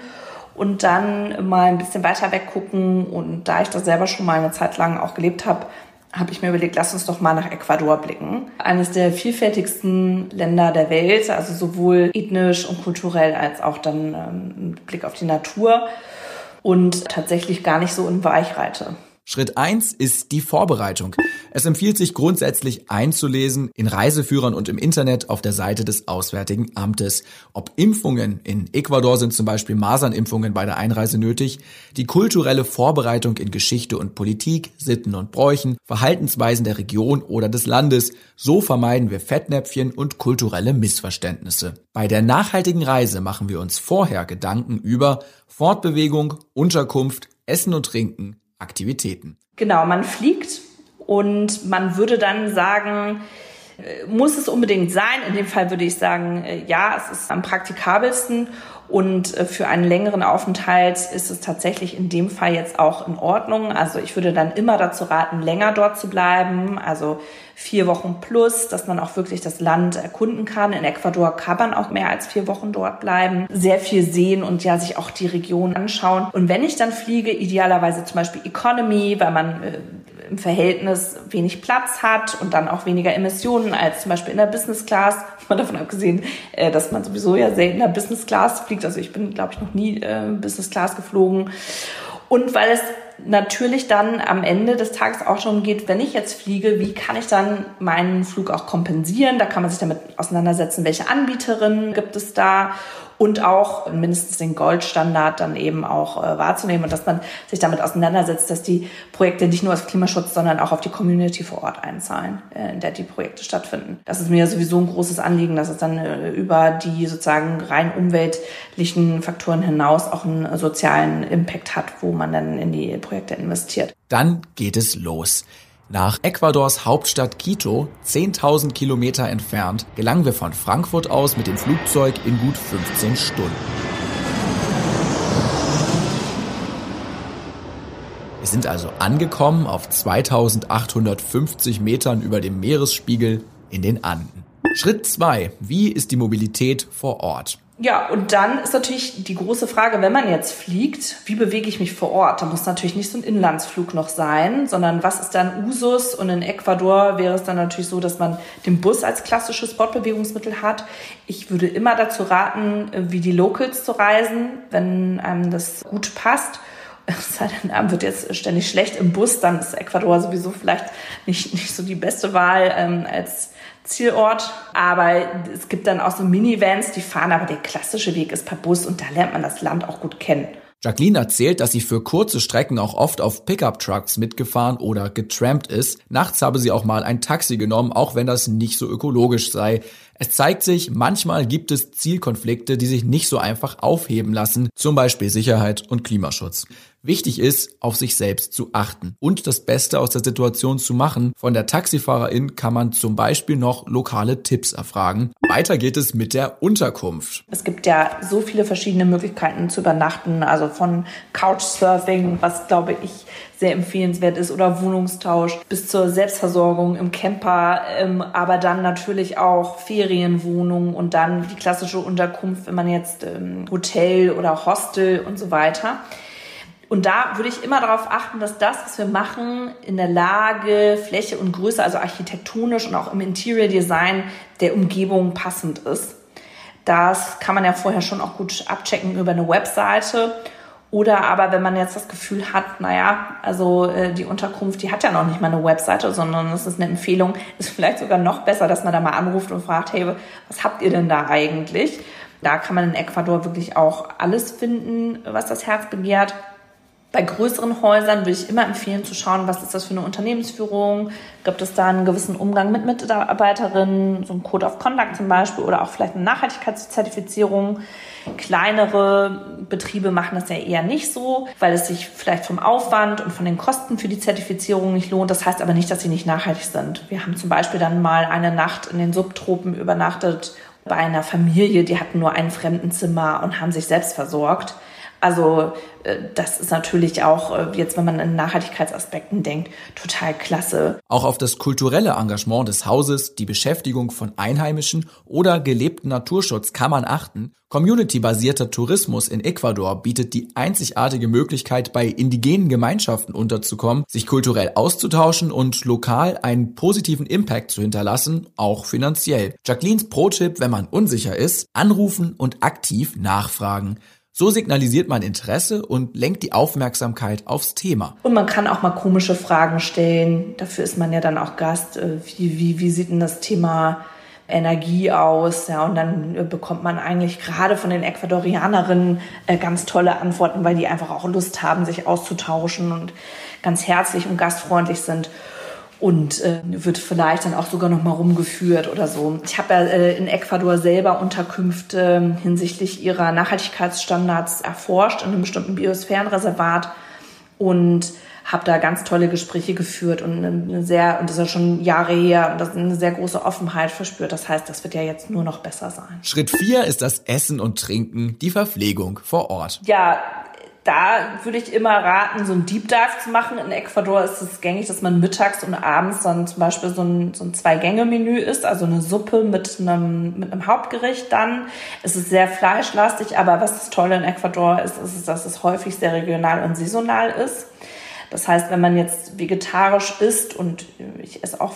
Speaker 1: und dann mal ein bisschen weiter weggucken. Und da ich das selber schon mal eine Zeit lang auch gelebt habe, habe ich mir überlegt, lass uns doch mal nach Ecuador blicken. Eines der vielfältigsten Länder der Welt, also sowohl ethnisch und kulturell als auch dann ähm, Blick auf die Natur und tatsächlich gar nicht so in Weichreite.
Speaker 3: Schritt eins ist die Vorbereitung. Es empfiehlt sich grundsätzlich einzulesen in Reiseführern und im Internet auf der Seite des Auswärtigen Amtes. Ob Impfungen, in Ecuador sind zum Beispiel Masernimpfungen bei der Einreise nötig, die kulturelle Vorbereitung in Geschichte und Politik, Sitten und Bräuchen, Verhaltensweisen der Region oder des Landes. So vermeiden wir Fettnäpfchen und kulturelle Missverständnisse. Bei der nachhaltigen Reise machen wir uns vorher Gedanken über Fortbewegung, Unterkunft, Essen und Trinken, Aktivitäten.
Speaker 1: Genau, man fliegt und man würde dann sagen, äh, muss es unbedingt sein? In dem Fall würde ich sagen, äh, ja, es ist am praktikabelsten und äh, für einen längeren Aufenthalt ist es tatsächlich in dem Fall jetzt auch in Ordnung. Also ich würde dann immer dazu raten, länger dort zu bleiben. Also vier Wochen plus, dass man auch wirklich das Land erkunden kann. In Ecuador kann man auch mehr als vier Wochen dort bleiben, sehr viel sehen und ja sich auch die Region anschauen. Und wenn ich dann fliege, idealerweise zum Beispiel Economy, weil man äh, im Verhältnis wenig Platz hat und dann auch weniger Emissionen als zum Beispiel in der Business Class. Mal davon abgesehen, äh, dass man sowieso ja selten in der Business Class fliegt. Also ich bin, glaube ich, noch nie äh, Business Class geflogen. Und weil es natürlich dann am Ende des Tages auch schon geht, wenn ich jetzt fliege, wie kann ich dann meinen Flug auch kompensieren? Da kann man sich damit auseinandersetzen, welche Anbieterinnen gibt es da und auch mindestens den Goldstandard dann eben auch äh, wahrzunehmen und dass man sich damit auseinandersetzt, dass die Projekte nicht nur auf Klimaschutz, sondern auch auf die Community vor Ort einzahlen, äh, in der die Projekte stattfinden. Das ist mir sowieso ein großes Anliegen, dass es dann äh, über die sozusagen rein umweltlichen Faktoren hinaus auch einen sozialen Impact hat, wo man dann in die Projekte investiert.
Speaker 3: Dann geht es los. Nach Ecuadors Hauptstadt Quito, 10.000 Kilometer entfernt, gelangen wir von Frankfurt aus mit dem Flugzeug in gut 15 Stunden. Wir sind also angekommen auf 2850 Metern über dem Meeresspiegel in den Anden. Schritt 2. Wie ist die Mobilität vor Ort?
Speaker 1: Ja, und dann ist natürlich die große Frage, wenn man jetzt fliegt, wie bewege ich mich vor Ort? Da muss natürlich nicht so ein Inlandsflug noch sein, sondern was ist dann Usus? Und in Ecuador wäre es dann natürlich so, dass man den Bus als klassisches Sportbewegungsmittel hat. Ich würde immer dazu raten, wie die Locals zu reisen, wenn einem das gut passt. Es sei denn, einem wird jetzt ständig schlecht im Bus, dann ist Ecuador sowieso vielleicht nicht, nicht so die beste Wahl ähm, als Zielort. Aber es gibt dann auch so Minivans, die fahren, aber der klassische Weg ist per Bus und da lernt man das Land auch gut kennen.
Speaker 3: Jacqueline erzählt, dass sie für kurze Strecken auch oft auf Pickup-Trucks mitgefahren oder getrampt ist. Nachts habe sie auch mal ein Taxi genommen, auch wenn das nicht so ökologisch sei. Es zeigt sich, manchmal gibt es Zielkonflikte, die sich nicht so einfach aufheben lassen, zum Beispiel Sicherheit und Klimaschutz. Wichtig ist, auf sich selbst zu achten und das Beste aus der Situation zu machen. Von der Taxifahrerin kann man zum Beispiel noch lokale Tipps erfragen. Weiter geht es mit der Unterkunft.
Speaker 1: Es gibt ja so viele verschiedene Möglichkeiten zu übernachten, also von Couchsurfing, was glaube ich sehr empfehlenswert ist, oder Wohnungstausch bis zur Selbstversorgung im Camper, ähm, aber dann natürlich auch Ferienwohnungen und dann die klassische Unterkunft, wenn man jetzt ähm, Hotel oder Hostel und so weiter. Und da würde ich immer darauf achten, dass das, was wir machen, in der Lage, Fläche und Größe, also architektonisch und auch im Interior Design der Umgebung passend ist. Das kann man ja vorher schon auch gut abchecken über eine Webseite. Oder aber wenn man jetzt das Gefühl hat, naja, also äh, die Unterkunft, die hat ja noch nicht mal eine Webseite, sondern es ist eine Empfehlung, ist vielleicht sogar noch besser, dass man da mal anruft und fragt, hey, was habt ihr denn da eigentlich? Da kann man in Ecuador wirklich auch alles finden, was das Herz begehrt. Bei größeren Häusern würde ich immer empfehlen zu schauen, was ist das für eine Unternehmensführung? Gibt es da einen gewissen Umgang mit Mitarbeiterinnen, so ein Code of Conduct zum Beispiel oder auch vielleicht eine Nachhaltigkeitszertifizierung? Kleinere Betriebe machen das ja eher nicht so, weil es sich vielleicht vom Aufwand und von den Kosten für die Zertifizierung nicht lohnt. Das heißt aber nicht, dass sie nicht nachhaltig sind. Wir haben zum Beispiel dann mal eine Nacht in den Subtropen übernachtet bei einer Familie, die hatten nur ein Fremdenzimmer und haben sich selbst versorgt. Also äh, das ist natürlich auch äh, jetzt, wenn man in Nachhaltigkeitsaspekten denkt, total klasse.
Speaker 3: Auch auf das kulturelle Engagement des Hauses, die Beschäftigung von Einheimischen oder gelebten Naturschutz kann man achten. Community-basierter Tourismus in Ecuador bietet die einzigartige Möglichkeit, bei indigenen Gemeinschaften unterzukommen, sich kulturell auszutauschen und lokal einen positiven Impact zu hinterlassen, auch finanziell. Jacquelines Pro-Tipp, wenn man unsicher ist, anrufen und aktiv nachfragen. So signalisiert man Interesse und lenkt die Aufmerksamkeit aufs Thema.
Speaker 1: Und man kann auch mal komische Fragen stellen. Dafür ist man ja dann auch Gast. Äh, wie, wie, wie sieht denn das Thema Energie aus? Ja, und dann äh, bekommt man eigentlich gerade von den Ecuadorianerinnen äh, ganz tolle Antworten, weil die einfach auch Lust haben, sich auszutauschen und ganz herzlich und gastfreundlich sind und äh, wird vielleicht dann auch sogar noch mal rumgeführt oder so. Ich habe ja äh, in Ecuador selber Unterkünfte hinsichtlich ihrer Nachhaltigkeitsstandards erforscht in einem bestimmten Biosphärenreservat und habe da ganz tolle Gespräche geführt und eine sehr und das ist ja schon Jahre her und das ist eine sehr große Offenheit verspürt. Das heißt, das wird ja jetzt nur noch besser sein.
Speaker 3: Schritt vier ist das Essen und Trinken, die Verpflegung vor Ort.
Speaker 1: Ja, da würde ich immer raten, so ein Deep Dive zu machen. In Ecuador ist es gängig, dass man mittags und abends dann zum Beispiel so ein, so ein Zwei-Gänge-Menü isst, also eine Suppe mit einem, mit einem Hauptgericht dann. Es ist sehr fleischlastig, aber was das Tolle in Ecuador ist, ist, dass es häufig sehr regional und saisonal ist. Das heißt, wenn man jetzt vegetarisch isst und ich esse auch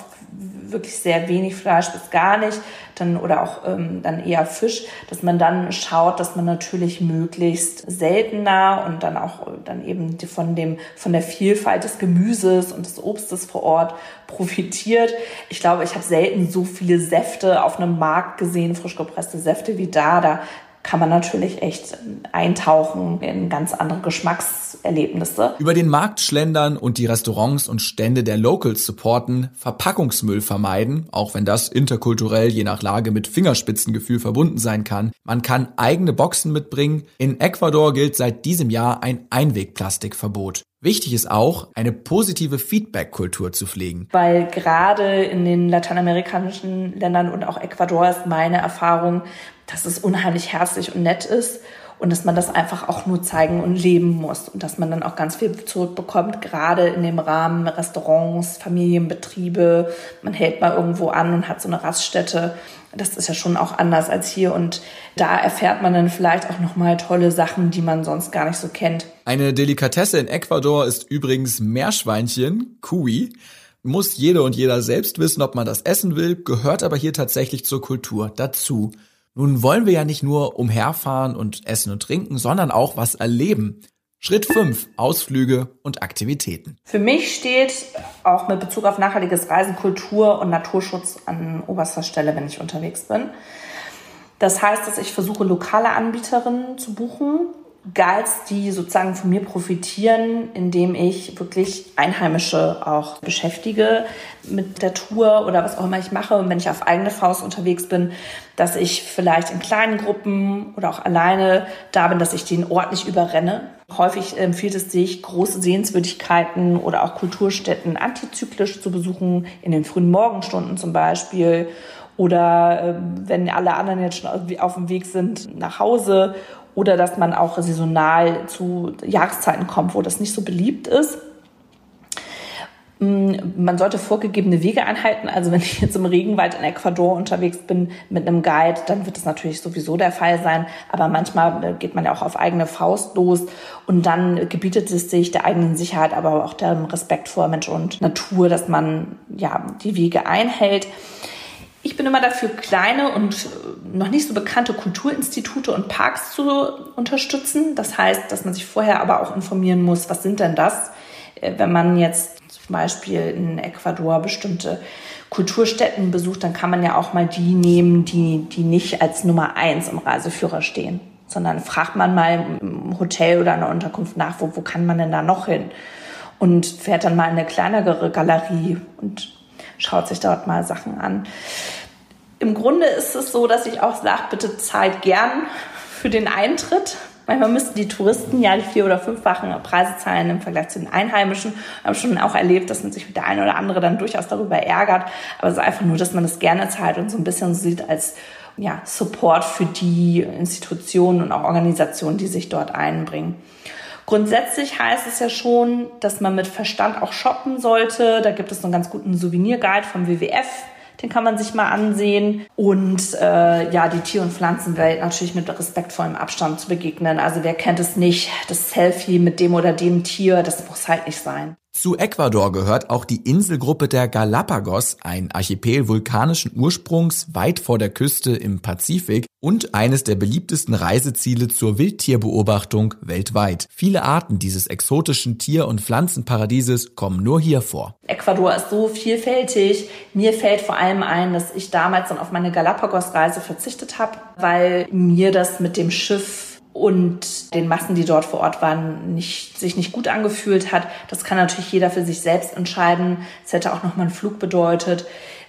Speaker 1: wirklich sehr wenig Fleisch bis gar nicht, dann oder auch ähm, dann eher Fisch, dass man dann schaut, dass man natürlich möglichst seltener und dann auch dann eben von dem von der Vielfalt des Gemüses und des Obstes vor Ort profitiert. Ich glaube, ich habe selten so viele Säfte auf einem Markt gesehen, frisch gepresste Säfte wie da. Da kann man natürlich echt eintauchen in ganz andere Geschmackserlebnisse.
Speaker 3: Über den Markt schlendern und die Restaurants und Stände der Locals supporten, Verpackungsmüll vermeiden, auch wenn das interkulturell je nach Lage mit Fingerspitzengefühl verbunden sein kann. Man kann eigene Boxen mitbringen. In Ecuador gilt seit diesem Jahr ein Einwegplastikverbot. Wichtig ist auch, eine positive Feedback-Kultur zu pflegen.
Speaker 1: Weil gerade in den lateinamerikanischen Ländern und auch Ecuador ist meine Erfahrung, dass es unheimlich herzlich und nett ist und dass man das einfach auch nur zeigen und leben muss und dass man dann auch ganz viel zurückbekommt, gerade in dem Rahmen Restaurants, Familienbetriebe, man hält mal irgendwo an und hat so eine Raststätte. Das ist ja schon auch anders als hier und da erfährt man dann vielleicht auch noch mal tolle Sachen, die man sonst gar nicht so kennt.
Speaker 3: Eine Delikatesse in Ecuador ist übrigens Meerschweinchen, Kui. Muss jede und jeder selbst wissen, ob man das essen will, gehört aber hier tatsächlich zur Kultur dazu. Nun wollen wir ja nicht nur umherfahren und essen und trinken, sondern auch was erleben. Schritt 5, Ausflüge und Aktivitäten.
Speaker 1: Für mich steht auch mit Bezug auf nachhaltiges Reisen Kultur und Naturschutz an oberster Stelle, wenn ich unterwegs bin. Das heißt, dass ich versuche, lokale Anbieterinnen zu buchen, Guides, die sozusagen von mir profitieren, indem ich wirklich Einheimische auch beschäftige mit der Tour oder was auch immer ich mache. Und wenn ich auf eigene Faust unterwegs bin, dass ich vielleicht in kleinen Gruppen oder auch alleine da bin, dass ich den Ort nicht überrenne. Häufig empfiehlt es sich, große Sehenswürdigkeiten oder auch Kulturstätten antizyklisch zu besuchen, in den frühen Morgenstunden zum Beispiel oder äh, wenn alle anderen jetzt schon auf dem Weg sind nach Hause oder dass man auch saisonal zu Jahreszeiten kommt, wo das nicht so beliebt ist. Mm, man sollte vorgegebene Wege einhalten. Also wenn ich jetzt im Regenwald in Ecuador unterwegs bin mit einem Guide, dann wird das natürlich sowieso der Fall sein. Aber manchmal äh, geht man ja auch auf eigene Faust los und dann gebietet es sich der eigenen Sicherheit, aber auch dem Respekt vor Mensch und Natur, dass man ja die Wege einhält. Ich bin immer dafür, kleine und äh, noch nicht so bekannte Kulturinstitute und Parks zu unterstützen. Das heißt, dass man sich vorher aber auch informieren muss, was sind denn das, äh, wenn man jetzt zum Beispiel in Ecuador bestimmte Kulturstätten besucht, dann kann man ja auch mal die nehmen, die, die nicht als Nummer eins im Reiseführer stehen. sondern fragt man mal im Hotel oder in der Unterkunft nach, wo, wo kann man denn da noch hin? Und fährt dann mal in eine kleinere Galerie und schaut sich dort mal Sachen an. Im Grunde ist es so, dass ich auch sage, bitte zahlt gern für den Eintritt. Manchmal müssten die Touristen ja die vier- oder fünffachen Preise zahlen im Vergleich zu den Einheimischen. Ich habe schon auch erlebt, dass man sich mit der eine oder andere dann durchaus darüber ärgert. Aber es ist einfach nur, dass man das gerne zahlt und so ein bisschen sieht als ja, Support für die Institutionen und auch Organisationen, die sich dort einbringen. Grundsätzlich heißt es ja schon, dass man mit Verstand auch shoppen sollte. Da gibt es einen ganz guten Souvenirguide vom WWF. Den kann man sich mal ansehen. Und äh, ja, die Tier- und Pflanzenwelt natürlich mit respektvollem Abstand zu begegnen. Also wer kennt es nicht? Das Selfie mit dem oder dem Tier, das muss halt nicht sein.
Speaker 3: Zu Ecuador gehört auch die Inselgruppe der Galapagos, ein Archipel vulkanischen Ursprungs weit vor der Küste im Pazifik und eines der beliebtesten Reiseziele zur Wildtierbeobachtung weltweit. Viele Arten dieses exotischen Tier- und Pflanzenparadieses kommen nur hier vor.
Speaker 1: Ecuador ist so vielfältig. Mir fällt vor allem ein, dass ich damals dann auf meine Galapagos-Reise verzichtet habe, weil mir das mit dem Schiff und den Massen, die dort vor Ort waren, nicht, sich nicht gut angefühlt hat. Das kann natürlich jeder für sich selbst entscheiden. Es hätte auch nochmal einen Flug bedeutet.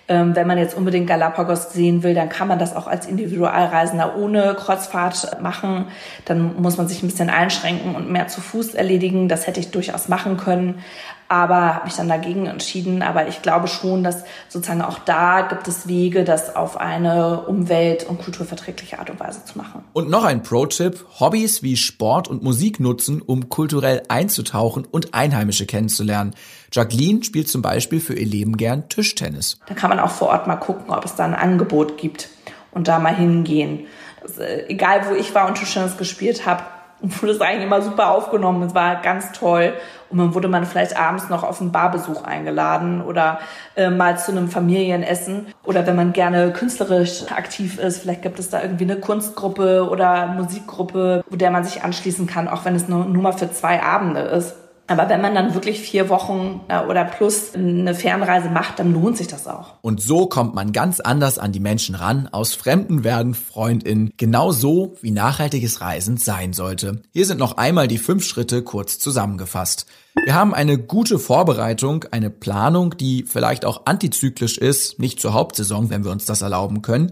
Speaker 1: Ähm, wenn man jetzt unbedingt Galapagos sehen will, dann kann man das auch als Individualreisender ohne Kreuzfahrt machen. Dann muss man sich ein bisschen einschränken und mehr zu Fuß erledigen. Das hätte ich durchaus machen können aber habe mich dann dagegen entschieden. Aber ich glaube schon, dass sozusagen auch da gibt es Wege, das auf eine umwelt- und kulturverträgliche Art und Weise zu machen.
Speaker 3: Und noch ein Pro-Tipp, Hobbys wie Sport und Musik nutzen, um kulturell einzutauchen und Einheimische kennenzulernen. Jacqueline spielt zum Beispiel für ihr Leben gern Tischtennis.
Speaker 1: Da kann man auch vor Ort mal gucken, ob es da ein Angebot gibt und da mal hingehen. Das, äh, egal, wo ich war und Tischtennis gespielt habe, wurde es eigentlich immer super aufgenommen. Es war ganz toll. Und dann wurde man vielleicht abends noch auf einen Barbesuch eingeladen oder äh, mal zu einem Familienessen. Oder wenn man gerne künstlerisch aktiv ist, vielleicht gibt es da irgendwie eine Kunstgruppe oder Musikgruppe, wo der man sich anschließen kann, auch wenn es nur, nur mal für zwei Abende ist. Aber wenn man dann wirklich vier Wochen äh, oder plus eine Fernreise macht, dann lohnt sich das auch.
Speaker 3: Und so kommt man ganz anders an die Menschen ran. Aus Fremden werden FreundInnen. Genau so, wie nachhaltiges Reisen sein sollte. Hier sind noch einmal die fünf Schritte kurz zusammengefasst. Wir haben eine gute Vorbereitung, eine Planung, die vielleicht auch antizyklisch ist, nicht zur Hauptsaison, wenn wir uns das erlauben können.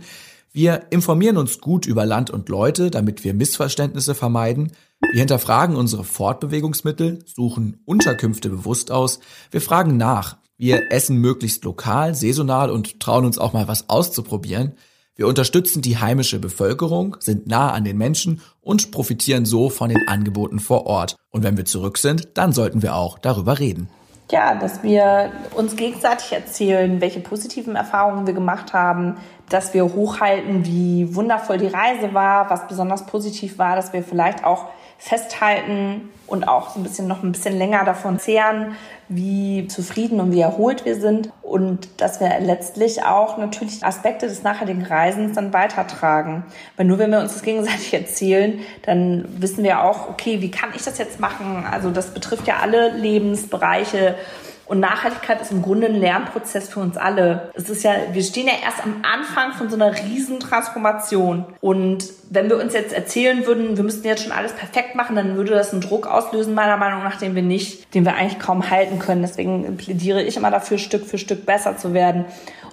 Speaker 3: Wir informieren uns gut über Land und Leute, damit wir Missverständnisse vermeiden. Wir hinterfragen unsere Fortbewegungsmittel, suchen Unterkünfte bewusst aus. Wir fragen nach. Wir essen möglichst lokal, saisonal und trauen uns auch mal was auszuprobieren. Wir unterstützen die heimische Bevölkerung, sind nah an den Menschen und profitieren so von den Angeboten vor Ort. Und wenn wir zurück sind, dann sollten wir auch darüber reden
Speaker 1: ja, dass wir uns gegenseitig erzählen, welche positiven Erfahrungen wir gemacht haben, dass wir hochhalten, wie wundervoll die Reise war, was besonders positiv war, dass wir vielleicht auch festhalten und auch so ein bisschen noch ein bisschen länger davon zehren, wie zufrieden und wie erholt wir sind und dass wir letztlich auch natürlich Aspekte des nachhaltigen Reisens dann weitertragen. Weil nur wenn wir uns das gegenseitig erzählen, dann wissen wir auch, okay, wie kann ich das jetzt machen? Also das betrifft ja alle Lebensbereiche und Nachhaltigkeit ist im Grunde ein Lernprozess für uns alle. Es ist ja, wir stehen ja erst am Anfang von so einer riesen Transformation. Und wenn wir uns jetzt erzählen würden, wir müssten jetzt schon alles perfekt machen, dann würde das einen Druck auslösen, meiner Meinung nach, den wir nicht, den wir eigentlich kaum halten können. Deswegen plädiere ich immer dafür, Stück für Stück besser zu werden.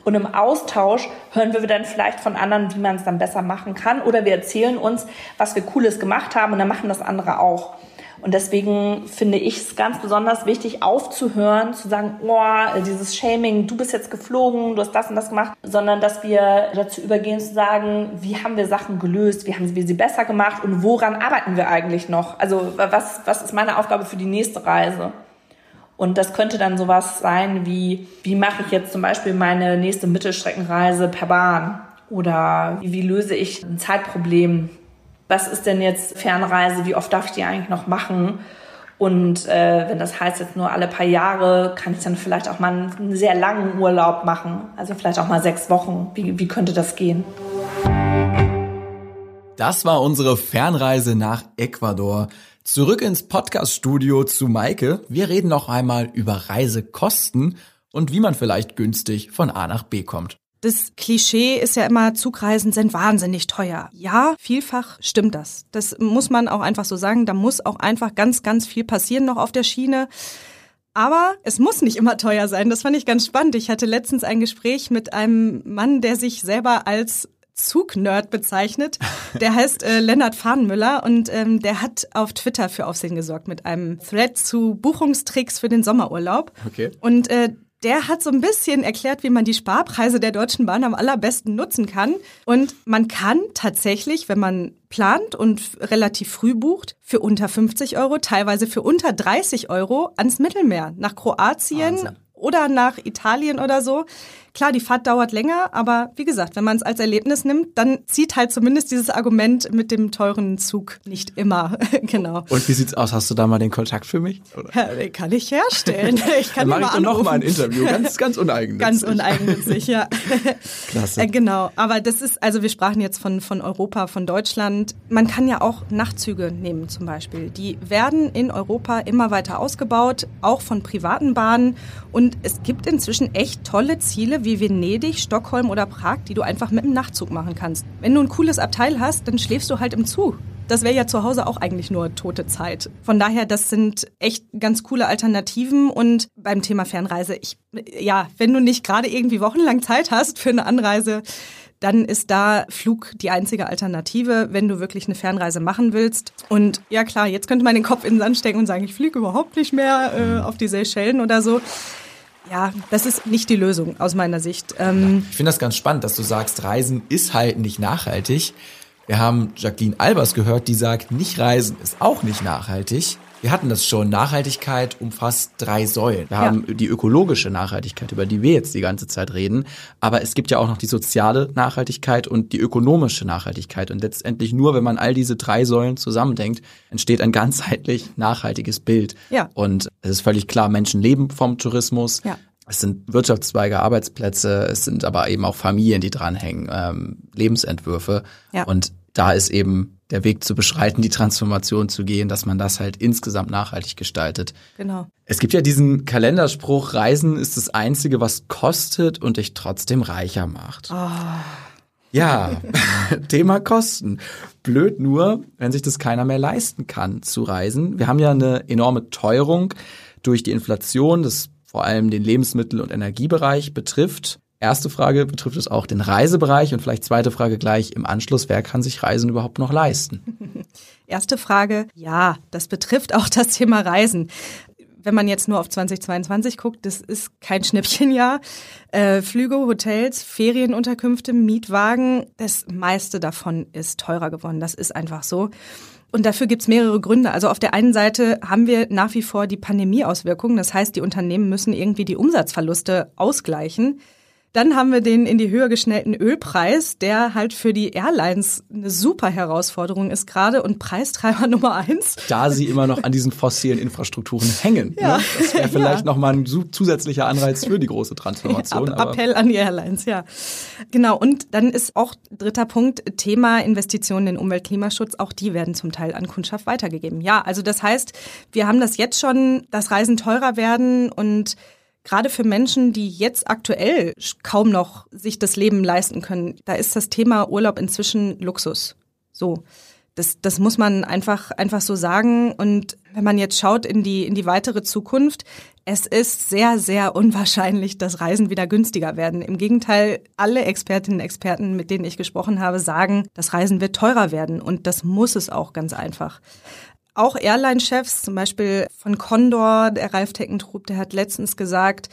Speaker 1: Und im Austausch hören wir dann vielleicht von anderen, wie man es dann besser machen kann. Oder wir erzählen uns, was wir Cooles gemacht haben und dann machen das andere auch. Und deswegen finde ich es ganz besonders wichtig, aufzuhören, zu sagen, oh, dieses Shaming, du bist jetzt geflogen, du hast das und das gemacht, sondern dass wir dazu übergehen zu sagen, wie haben wir Sachen gelöst, wie haben wir sie besser gemacht und woran arbeiten wir eigentlich noch? Also was, was ist meine Aufgabe für die nächste Reise? Und das könnte dann sowas sein wie, wie mache ich jetzt zum Beispiel meine nächste Mittelstreckenreise per Bahn? Oder wie, wie löse ich ein Zeitproblem was ist denn jetzt Fernreise, wie oft darf ich die eigentlich noch machen? Und äh, wenn das heißt jetzt nur alle paar Jahre, kann ich dann vielleicht auch mal einen sehr langen Urlaub machen. Also vielleicht auch mal sechs Wochen. Wie, wie könnte das gehen?
Speaker 3: Das war unsere Fernreise nach Ecuador. Zurück ins Podcast-Studio zu Maike. Wir reden noch einmal über Reisekosten und wie man vielleicht günstig von A nach B kommt.
Speaker 4: Das Klischee ist ja immer, Zugreisen sind wahnsinnig teuer. Ja, vielfach stimmt das. Das muss man auch einfach so sagen. Da muss auch einfach ganz, ganz viel passieren noch auf der Schiene. Aber es muss nicht immer teuer sein. Das fand ich ganz spannend. Ich hatte letztens ein Gespräch mit einem Mann, der sich selber als Zugnerd bezeichnet. Der heißt äh, Lennart Fahnenmüller und ähm, der hat auf Twitter für Aufsehen gesorgt mit einem Thread zu Buchungstricks für den Sommerurlaub.
Speaker 3: Okay.
Speaker 4: Und äh, der hat so ein bisschen erklärt, wie man die Sparpreise der Deutschen Bahn am allerbesten nutzen kann. Und man kann tatsächlich, wenn man plant und relativ früh bucht, für unter 50 Euro, teilweise für unter 30 Euro ans Mittelmeer, nach Kroatien
Speaker 3: Wahnsinn.
Speaker 4: oder nach Italien oder so. Klar, die Fahrt dauert länger, aber wie gesagt, wenn man es als Erlebnis nimmt, dann zieht halt zumindest dieses Argument mit dem teuren Zug nicht immer. genau.
Speaker 3: Und wie sieht's aus? Hast du da mal den Kontakt für mich?
Speaker 4: Ja, den kann ich herstellen. Ich kann
Speaker 3: Dann mache ich dann noch
Speaker 4: anrufen.
Speaker 3: mal ein Interview, ganz, ganz uneigennützig.
Speaker 4: Ganz uneigennützig, ja.
Speaker 3: Klasse.
Speaker 4: Äh, genau, aber das ist, also wir sprachen jetzt von, von Europa, von Deutschland. Man kann ja auch Nachtzüge nehmen zum Beispiel. Die werden in Europa immer weiter ausgebaut, auch von privaten Bahnen. Und es gibt inzwischen echt tolle Ziele wie Venedig, Stockholm oder Prag, die du einfach mit dem Nachtzug machen kannst. Wenn du ein cooles Abteil hast, dann schläfst du halt im Zug. Das wäre ja zu Hause auch eigentlich nur tote Zeit. Von daher, das sind echt ganz coole Alternativen. Und beim Thema Fernreise, ich, ja, wenn du nicht gerade irgendwie wochenlang Zeit hast für eine Anreise, dann ist da Flug die einzige Alternative, wenn du wirklich eine Fernreise machen willst. Und ja klar, jetzt könnte man den Kopf in den Sand stecken und sagen, ich fliege überhaupt nicht mehr äh, auf die Seychellen oder so. Ja, das ist nicht die Lösung aus meiner Sicht. Ähm,
Speaker 3: Ich finde das ganz spannend, dass du sagst, Reisen ist halt nicht nachhaltig. Wir haben Jacqueline Albers gehört, die sagt, nicht reisen ist auch nicht nachhaltig. Wir hatten das schon. Nachhaltigkeit umfasst drei Säulen. Wir
Speaker 4: Ja.
Speaker 3: haben die ökologische Nachhaltigkeit, über die wir jetzt die ganze Zeit reden. Aber es gibt ja auch noch die soziale Nachhaltigkeit und die ökonomische Nachhaltigkeit. Und letztendlich nur, wenn man all diese drei Säulen zusammendenkt, entsteht ein ganzheitlich nachhaltiges Bild.
Speaker 4: Ja.
Speaker 3: Und es ist völlig klar, Menschen leben vom Tourismus.
Speaker 4: Ja.
Speaker 3: Es sind Wirtschaftszweige, Arbeitsplätze, es sind aber eben auch Familien, die dranhängen, ähm, Lebensentwürfe.
Speaker 4: Ja.
Speaker 3: Und da ist eben der Weg zu beschreiten, die Transformation zu gehen, dass man das halt insgesamt nachhaltig gestaltet.
Speaker 4: genau.
Speaker 3: Es gibt ja diesen Kalenderspruch, Reisen ist das Einzige, was kostet und dich trotzdem reicher macht. Ja, Thema Kosten. Blöd nur, wenn sich das keiner mehr leisten kann, zu reisen. Wir haben ja eine enorme Teuerung durch die Inflation, das vor allem den Lebensmittel- und Energiebereich betrifft. Erste Frage, betrifft es auch den Reisebereich? Und vielleicht zweite Frage gleich im Anschluss, wer kann sich Reisen überhaupt noch leisten?
Speaker 4: Erste Frage, ja, das betrifft auch das Thema Reisen. Wenn man jetzt nur auf 2022 guckt, das ist kein Schnäppchenjahr. Äh, Flüge, Hotels, Ferienunterkünfte, Mietwagen, das meiste davon ist teurer geworden. Das ist einfach so. Und dafür gibt's mehrere Gründe. Also auf der einen Seite haben wir nach wie vor die Pandemieauswirkungen. Das heißt, die Unternehmen müssen irgendwie die Umsatzverluste ausgleichen. Dann haben wir den in die Höhe geschnellten Ölpreis, der halt für die Airlines eine super Herausforderung ist gerade und Preistreiber Nummer eins.
Speaker 3: Da sie immer noch an diesen fossilen Infrastrukturen hängen.
Speaker 4: Ja.
Speaker 3: Ne? Das wäre vielleicht noch nochmal ein zusätzlicher Anreiz für die große Transformation.
Speaker 4: Ab,
Speaker 3: aber
Speaker 4: Appell an die Airlines, ja. Genau, und dann ist auch dritter Punkt Thema Investitionen in Umwelt, Klimaschutz. Auch die werden zum Teil an Kundschaft weitergegeben. Ja, also das heißt, wir haben das jetzt schon, dass Reisen teurer werden und Gerade für Menschen, die jetzt aktuell kaum noch sich das Leben leisten können, da ist das Thema Urlaub inzwischen Luxus. So. Das, das muss man einfach, einfach so sagen. Und wenn man jetzt schaut in die, in die weitere Zukunft, es ist sehr, sehr unwahrscheinlich, dass Reisen wieder günstiger werden. Im Gegenteil, alle Expertinnen und Experten, mit denen ich gesprochen habe, sagen, das Reisen wird teurer werden. Und das muss es auch ganz einfach. Auch Airline-Chefs, zum Beispiel von Condor, der Ralf Teckentrup, der hat letztens gesagt,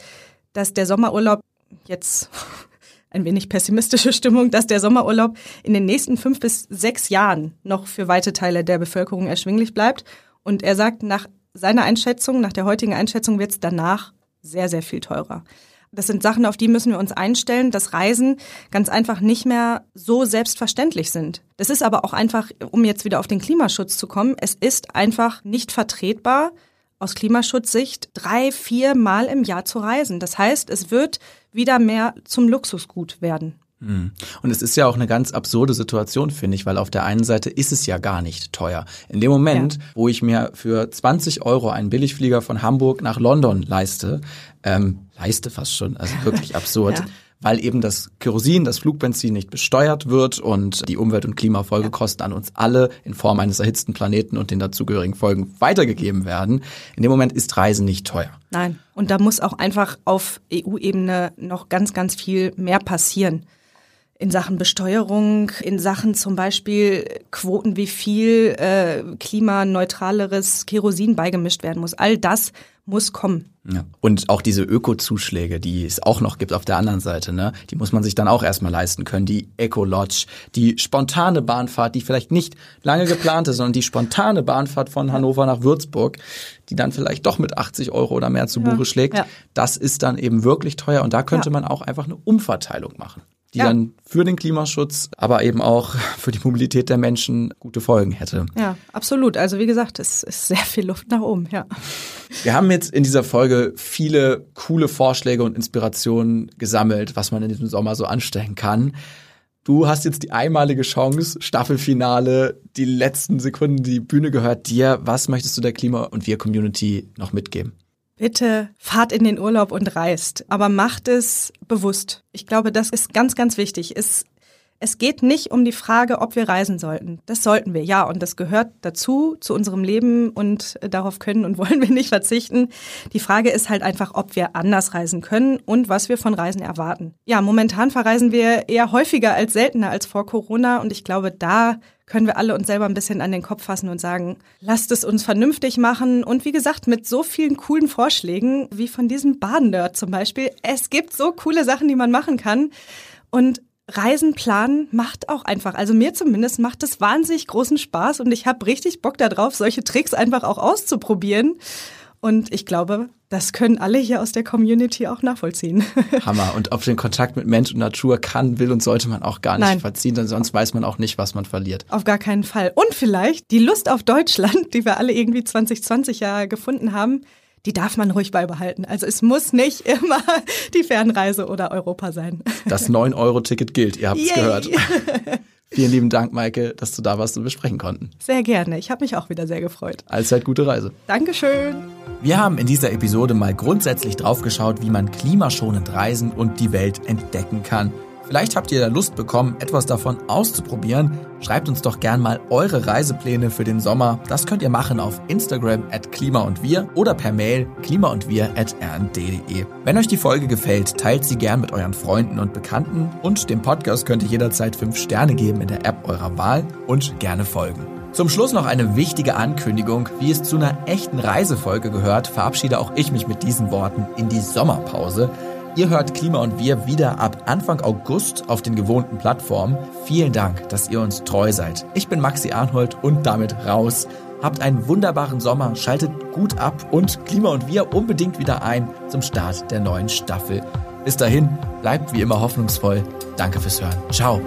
Speaker 4: dass der Sommerurlaub jetzt ein wenig pessimistische Stimmung, dass der Sommerurlaub in den nächsten fünf bis sechs Jahren noch für weite Teile der Bevölkerung erschwinglich bleibt. Und er sagt, nach seiner Einschätzung, nach der heutigen Einschätzung wird es danach sehr, sehr viel teurer. Das sind Sachen, auf die müssen wir uns einstellen, dass Reisen ganz einfach nicht mehr so selbstverständlich sind. Das ist aber auch einfach, um jetzt wieder auf den Klimaschutz zu kommen, es ist einfach nicht vertretbar, aus Klimaschutzsicht drei, vier Mal im Jahr zu reisen. Das heißt, es wird wieder mehr zum Luxusgut werden.
Speaker 3: Und es ist ja auch eine ganz absurde Situation, finde ich, weil auf der einen Seite ist es ja gar nicht teuer. In dem Moment,
Speaker 4: Ja.
Speaker 3: wo ich mir für 20 Euro einen Billigflieger von Hamburg nach London leiste, ähm, leiste fast schon, also wirklich absurd,
Speaker 4: Ja.
Speaker 3: weil eben das Kerosin, das Flugbenzin nicht besteuert wird und die Umwelt- und Klimafolgekosten an uns alle in Form eines erhitzten Planeten und den dazugehörigen Folgen weitergegeben werden. In dem Moment ist Reisen nicht teuer.
Speaker 4: Nein. Und da muss auch einfach auf EU-Ebene noch ganz, ganz viel mehr passieren in Sachen Besteuerung, in Sachen zum Beispiel Quoten, wie viel äh, klimaneutraleres Kerosin beigemischt werden muss. All das muss kommen.
Speaker 3: Ja. Und auch diese Öko-Zuschläge, die es auch noch gibt auf der anderen Seite, ne, die muss man sich dann auch erstmal leisten können. Die Eco-Lodge, die spontane Bahnfahrt, die vielleicht nicht lange geplant ist, sondern die spontane Bahnfahrt von Hannover nach Würzburg, die dann vielleicht doch mit 80 Euro oder mehr zu Buche schlägt. Ja. Das ist dann eben wirklich teuer und da könnte ja. man auch einfach eine Umverteilung machen die ja. dann für den Klimaschutz, aber eben auch für die Mobilität der Menschen gute Folgen hätte.
Speaker 4: Ja, absolut. Also wie gesagt, es ist sehr viel Luft nach oben, ja.
Speaker 3: Wir haben jetzt in dieser Folge viele coole Vorschläge und Inspirationen gesammelt, was man in diesem Sommer so anstellen kann. Du hast jetzt die einmalige Chance, Staffelfinale, die letzten Sekunden, die Bühne gehört dir. Was möchtest du der Klima- und Wir-Community noch mitgeben?
Speaker 4: Bitte fahrt in den Urlaub und reist, aber macht es bewusst. Ich glaube, das ist ganz, ganz wichtig. Es, es geht nicht um die Frage, ob wir reisen sollten. Das sollten wir, ja, und das gehört dazu, zu unserem Leben und darauf können und wollen wir nicht verzichten. Die Frage ist halt einfach, ob wir anders reisen können und was wir von Reisen erwarten. Ja, momentan verreisen wir eher häufiger als seltener als vor Corona und ich glaube, da können wir alle uns selber ein bisschen an den Kopf fassen und sagen, lasst es uns vernünftig machen. Und wie gesagt, mit so vielen coolen Vorschlägen, wie von diesem Badennerd zum Beispiel. Es gibt so coole Sachen, die man machen kann. Und Reisen planen macht auch einfach, also mir zumindest macht es wahnsinnig großen Spaß und ich habe richtig Bock darauf, solche Tricks einfach auch auszuprobieren. Und ich glaube, das können alle hier aus der Community auch nachvollziehen.
Speaker 3: Hammer. Und auf den Kontakt mit Mensch und Natur kann, will und sollte man auch gar nicht Nein. verziehen, denn sonst weiß man auch nicht, was man verliert.
Speaker 4: Auf gar keinen Fall. Und vielleicht die Lust auf Deutschland, die wir alle irgendwie 2020 ja gefunden haben, die darf man ruhig beibehalten. Also es muss nicht immer die Fernreise oder Europa sein.
Speaker 3: Das 9-Euro-Ticket gilt, ihr habt es gehört. Vielen lieben Dank, Maike, dass du da warst und wir sprechen konnten.
Speaker 4: Sehr gerne. Ich habe mich auch wieder sehr gefreut.
Speaker 3: Allzeit gute Reise.
Speaker 4: Dankeschön.
Speaker 3: Wir haben in dieser Episode mal grundsätzlich draufgeschaut, wie man klimaschonend reisen und die Welt entdecken kann. Vielleicht habt ihr da Lust bekommen, etwas davon auszuprobieren. Schreibt uns doch gern mal eure Reisepläne für den Sommer. Das könnt ihr machen auf Instagram at klima und wir oder per Mail klima und wir at rnd.de. Wenn euch die Folge gefällt, teilt sie gern mit euren Freunden und Bekannten und dem Podcast könnt ihr jederzeit 5 Sterne geben in der App eurer Wahl und gerne folgen. Zum Schluss noch eine wichtige Ankündigung. Wie es zu einer echten Reisefolge gehört, verabschiede auch ich mich mit diesen Worten in die Sommerpause. Ihr hört Klima und wir wieder ab Anfang August auf den gewohnten Plattformen. Vielen Dank, dass ihr uns treu seid. Ich bin Maxi Arnhold und damit raus. Habt einen wunderbaren Sommer, schaltet gut ab und Klima und wir unbedingt wieder ein zum Start der neuen Staffel. Bis dahin, bleibt wie immer hoffnungsvoll. Danke fürs Hören. Ciao.